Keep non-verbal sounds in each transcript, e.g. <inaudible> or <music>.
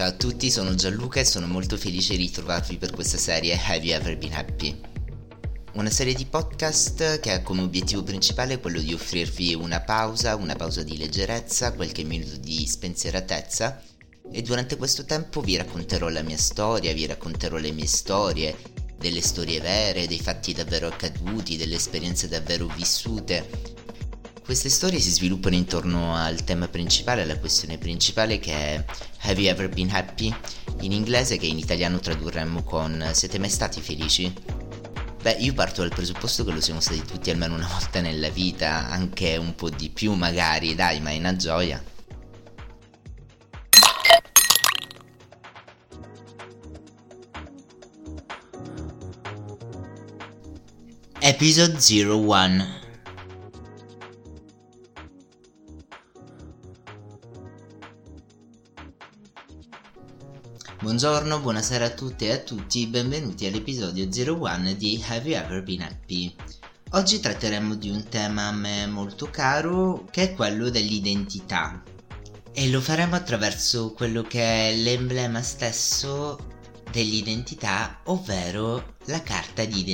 Ciao a tutti, sono Gianluca e sono molto felice di ritrovarvi per questa serie Have You Ever Been Happy? Una serie di podcast che ha come obiettivo principale quello di offrirvi una pausa, una pausa di leggerezza, qualche minuto di spensieratezza e durante questo tempo vi racconterò la mia storia, vi racconterò le mie storie, delle storie vere, dei fatti davvero accaduti, delle esperienze davvero vissute queste storie si sviluppano intorno al tema principale, alla questione principale che è Have you ever been happy? In inglese che in italiano tradurremmo con Siete mai stati felici? Beh, io parto dal presupposto che lo siamo stati tutti almeno una volta nella vita, anche un po' di più magari, dai, ma è una gioia. Episode 01 Buongiorno, buonasera a tutte e a tutti, benvenuti all'episodio 01 di Have You Ever Been Happy? Oggi tratteremo di un tema a me molto caro che è quello dell'identità e lo faremo attraverso quello che è l'emblema stesso dell'identità, ovvero la carta di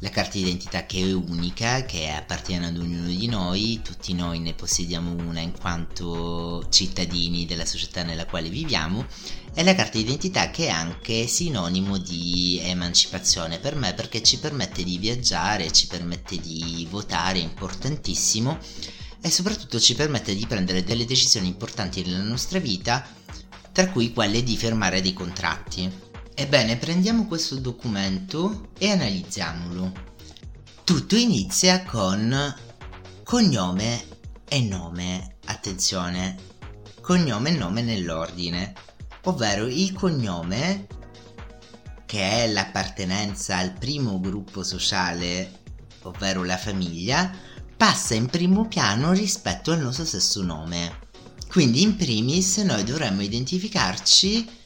la carta d'identità che è unica, che appartiene ad ognuno di noi, tutti noi ne possediamo una in quanto cittadini della società nella quale viviamo, è la carta d'identità che è anche sinonimo di emancipazione per me perché ci permette di viaggiare, ci permette di votare, importantissimo, e soprattutto ci permette di prendere delle decisioni importanti nella nostra vita, tra cui quelle di firmare dei contratti. Ebbene, prendiamo questo documento e analizziamolo. Tutto inizia con cognome e nome. Attenzione, cognome e nome nell'ordine, ovvero il cognome che è l'appartenenza al primo gruppo sociale, ovvero la famiglia, passa in primo piano rispetto al nostro stesso nome. Quindi in primis noi dovremmo identificarci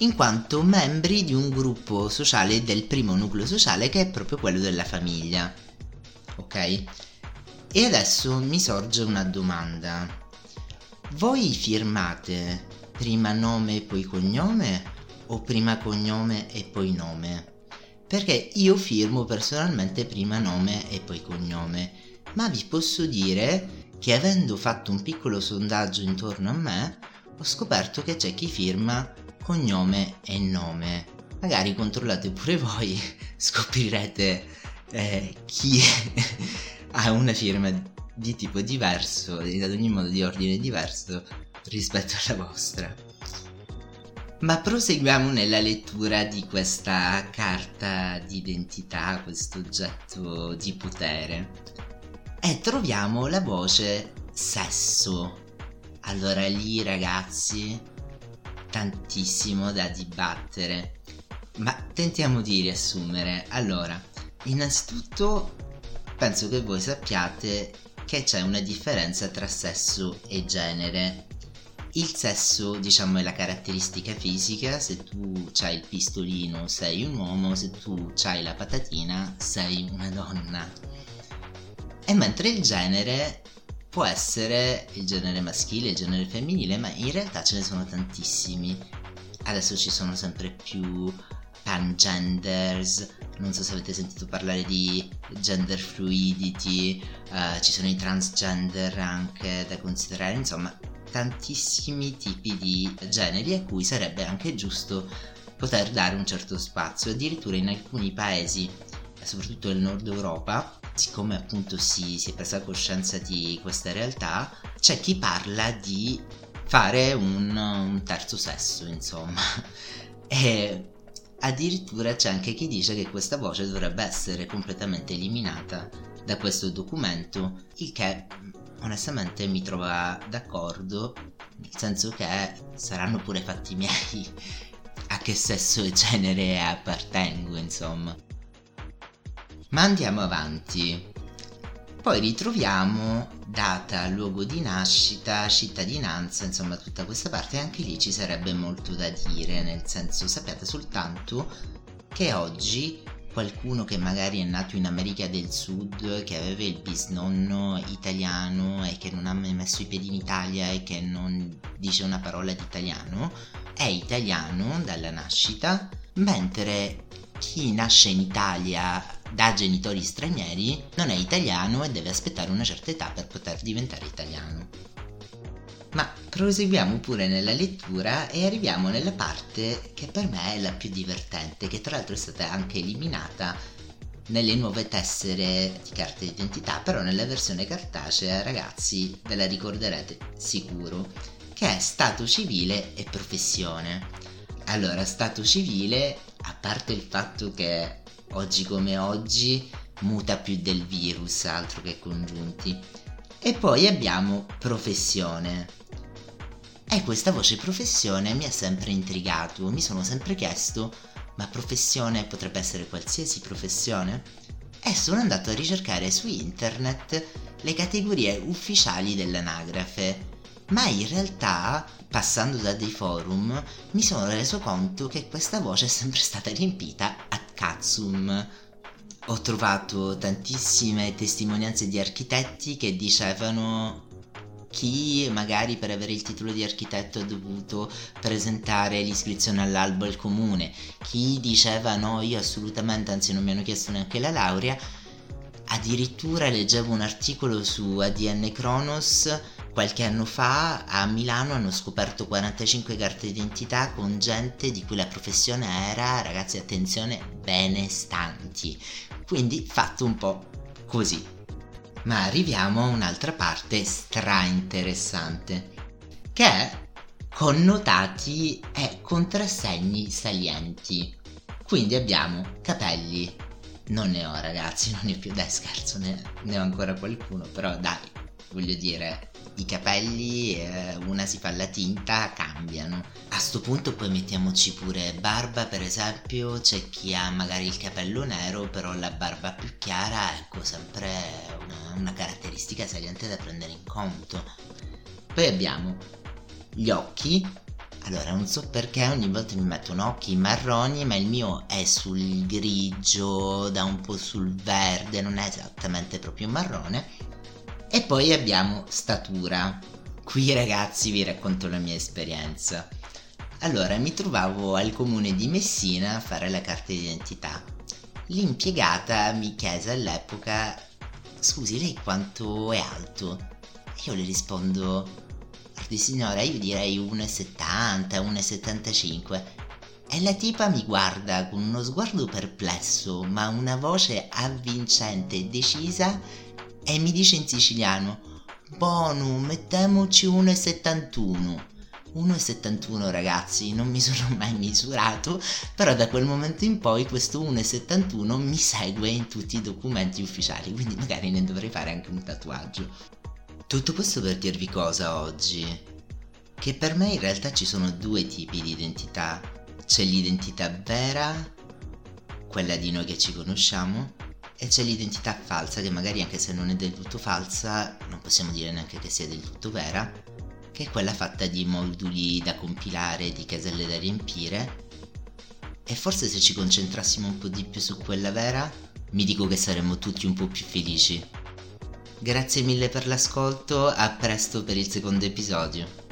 in quanto membri di un gruppo sociale del primo nucleo sociale che è proprio quello della famiglia. Ok? E adesso mi sorge una domanda. Voi firmate prima nome e poi cognome o prima cognome e poi nome? Perché io firmo personalmente prima nome e poi cognome, ma vi posso dire che avendo fatto un piccolo sondaggio intorno a me, ho scoperto che c'è chi firma cognome e nome. Magari controllate pure voi, <laughs> scoprirete eh, chi <laughs> ha una firma di tipo diverso, ad ogni modo di ordine diverso rispetto alla vostra. Ma proseguiamo nella lettura di questa carta d'identità, questo oggetto di potere. E troviamo la voce sesso. Allora lì ragazzi tantissimo da dibattere, ma tentiamo di riassumere. Allora, innanzitutto penso che voi sappiate che c'è una differenza tra sesso e genere. Il sesso, diciamo, è la caratteristica fisica, se tu hai il pistolino sei un uomo, se tu hai la patatina sei una donna. E mentre il genere può essere il genere maschile, il genere femminile, ma in realtà ce ne sono tantissimi. Adesso ci sono sempre più pangenders, non so se avete sentito parlare di gender fluidity, uh, ci sono i transgender anche da considerare, insomma tantissimi tipi di generi a cui sarebbe anche giusto poter dare un certo spazio, addirittura in alcuni paesi, soprattutto nel nord Europa, siccome appunto si, si è presa coscienza di questa realtà, c'è chi parla di fare un, un terzo sesso, insomma. <laughs> E addirittura c'è anche chi dice che questa voce dovrebbe essere completamente eliminata da questo documento, il che onestamente mi trova d'accordo, nel senso che saranno pure fatti miei <laughs> a che sesso e genere appartengo, insomma. Ma andiamo avanti. Poi ritroviamo data, luogo di nascita, cittadinanza, insomma tutta questa parte, anche lì ci sarebbe molto da dire, nel senso sappiate soltanto che oggi qualcuno che magari è nato in America del Sud, che aveva il bisnonno italiano e che non ha mai messo i piedi in Italia e che non dice una parola di italiano, è italiano dalla nascita, mentre chi nasce in Italia da genitori stranieri non è italiano e deve aspettare una certa età per poter diventare italiano. Ma proseguiamo pure nella lettura e arriviamo nella parte che per me è la più divertente, che tra l'altro è stata anche eliminata nelle nuove tessere di carta d'identità, però nella versione cartacea, ragazzi, ve la ricorderete sicuro, che è stato civile e professione. Allora, stato civile, a parte il fatto che oggi come oggi muta più del virus, altro che congiunti. E poi abbiamo professione. E questa voce professione mi ha sempre intrigato, mi sono sempre chiesto, ma professione potrebbe essere qualsiasi professione? E sono andato a ricercare su internet le categorie ufficiali dell'anagrafe, ma in realtà, passando da dei forum, mi sono reso conto che questa voce è sempre stata riempita cazzum. Ho trovato tantissime testimonianze di architetti che dicevano chi magari per avere il titolo di architetto ha dovuto presentare l'iscrizione all'albo al comune, chi diceva no, io assolutamente, anzi non mi hanno chiesto neanche la laurea, addirittura leggevo un articolo su ADN Kronos qualche anno fa a Milano hanno scoperto 45 carte d'identità con gente di cui la professione era, ragazzi attenzione, benestanti. Quindi fatto un po' così. Ma arriviamo a un'altra parte stra interessante, che è connotati e contrassegni salienti. Quindi abbiamo capelli. Non ne ho ragazzi, non ne ho più, dai scherzo, ne, ne ho ancora qualcuno, però dai, voglio dire, i capelli, eh, una si fa la tinta, cambiano. A sto punto poi mettiamoci pure barba, per esempio, c'è chi ha magari il capello nero, però la barba più chiara, ecco, sempre una, una caratteristica saliente da prendere in conto. Poi abbiamo gli occhi. Allora, non so perché ogni volta mi mettono occhi marroni, ma il mio è sul grigio, da un po' sul verde, non è esattamente proprio marrone e poi abbiamo statura. Qui ragazzi vi racconto la mia esperienza. Allora, mi trovavo al comune di Messina a fare la carta d'identità. L'impiegata mi chiese all'epoca, scusi, lei quanto è alto? Io le rispondo, guardi signora, io direi 1,70, 1,75. E la tipa mi guarda con uno sguardo perplesso, ma una voce avvincente e decisa e mi dice in siciliano Bono, mettiamoci 1,71 1,71 ragazzi, non mi sono mai misurato, però da quel momento in poi questo 1,71 mi segue in tutti i documenti ufficiali, quindi magari ne dovrei fare anche un tatuaggio. Tutto questo per dirvi cosa oggi? Che per me in realtà ci sono due tipi di identità. C'è l'identità vera, quella di noi che ci conosciamo, e c'è l'identità falsa che magari anche se non è del tutto falsa non possiamo dire neanche che sia del tutto vera che è quella fatta di moduli da compilare, di caselle da riempire e forse se ci concentrassimo un po' di più su quella vera mi dico che saremmo tutti un po' più felici. Grazie mille per l'ascolto, a presto per il secondo episodio.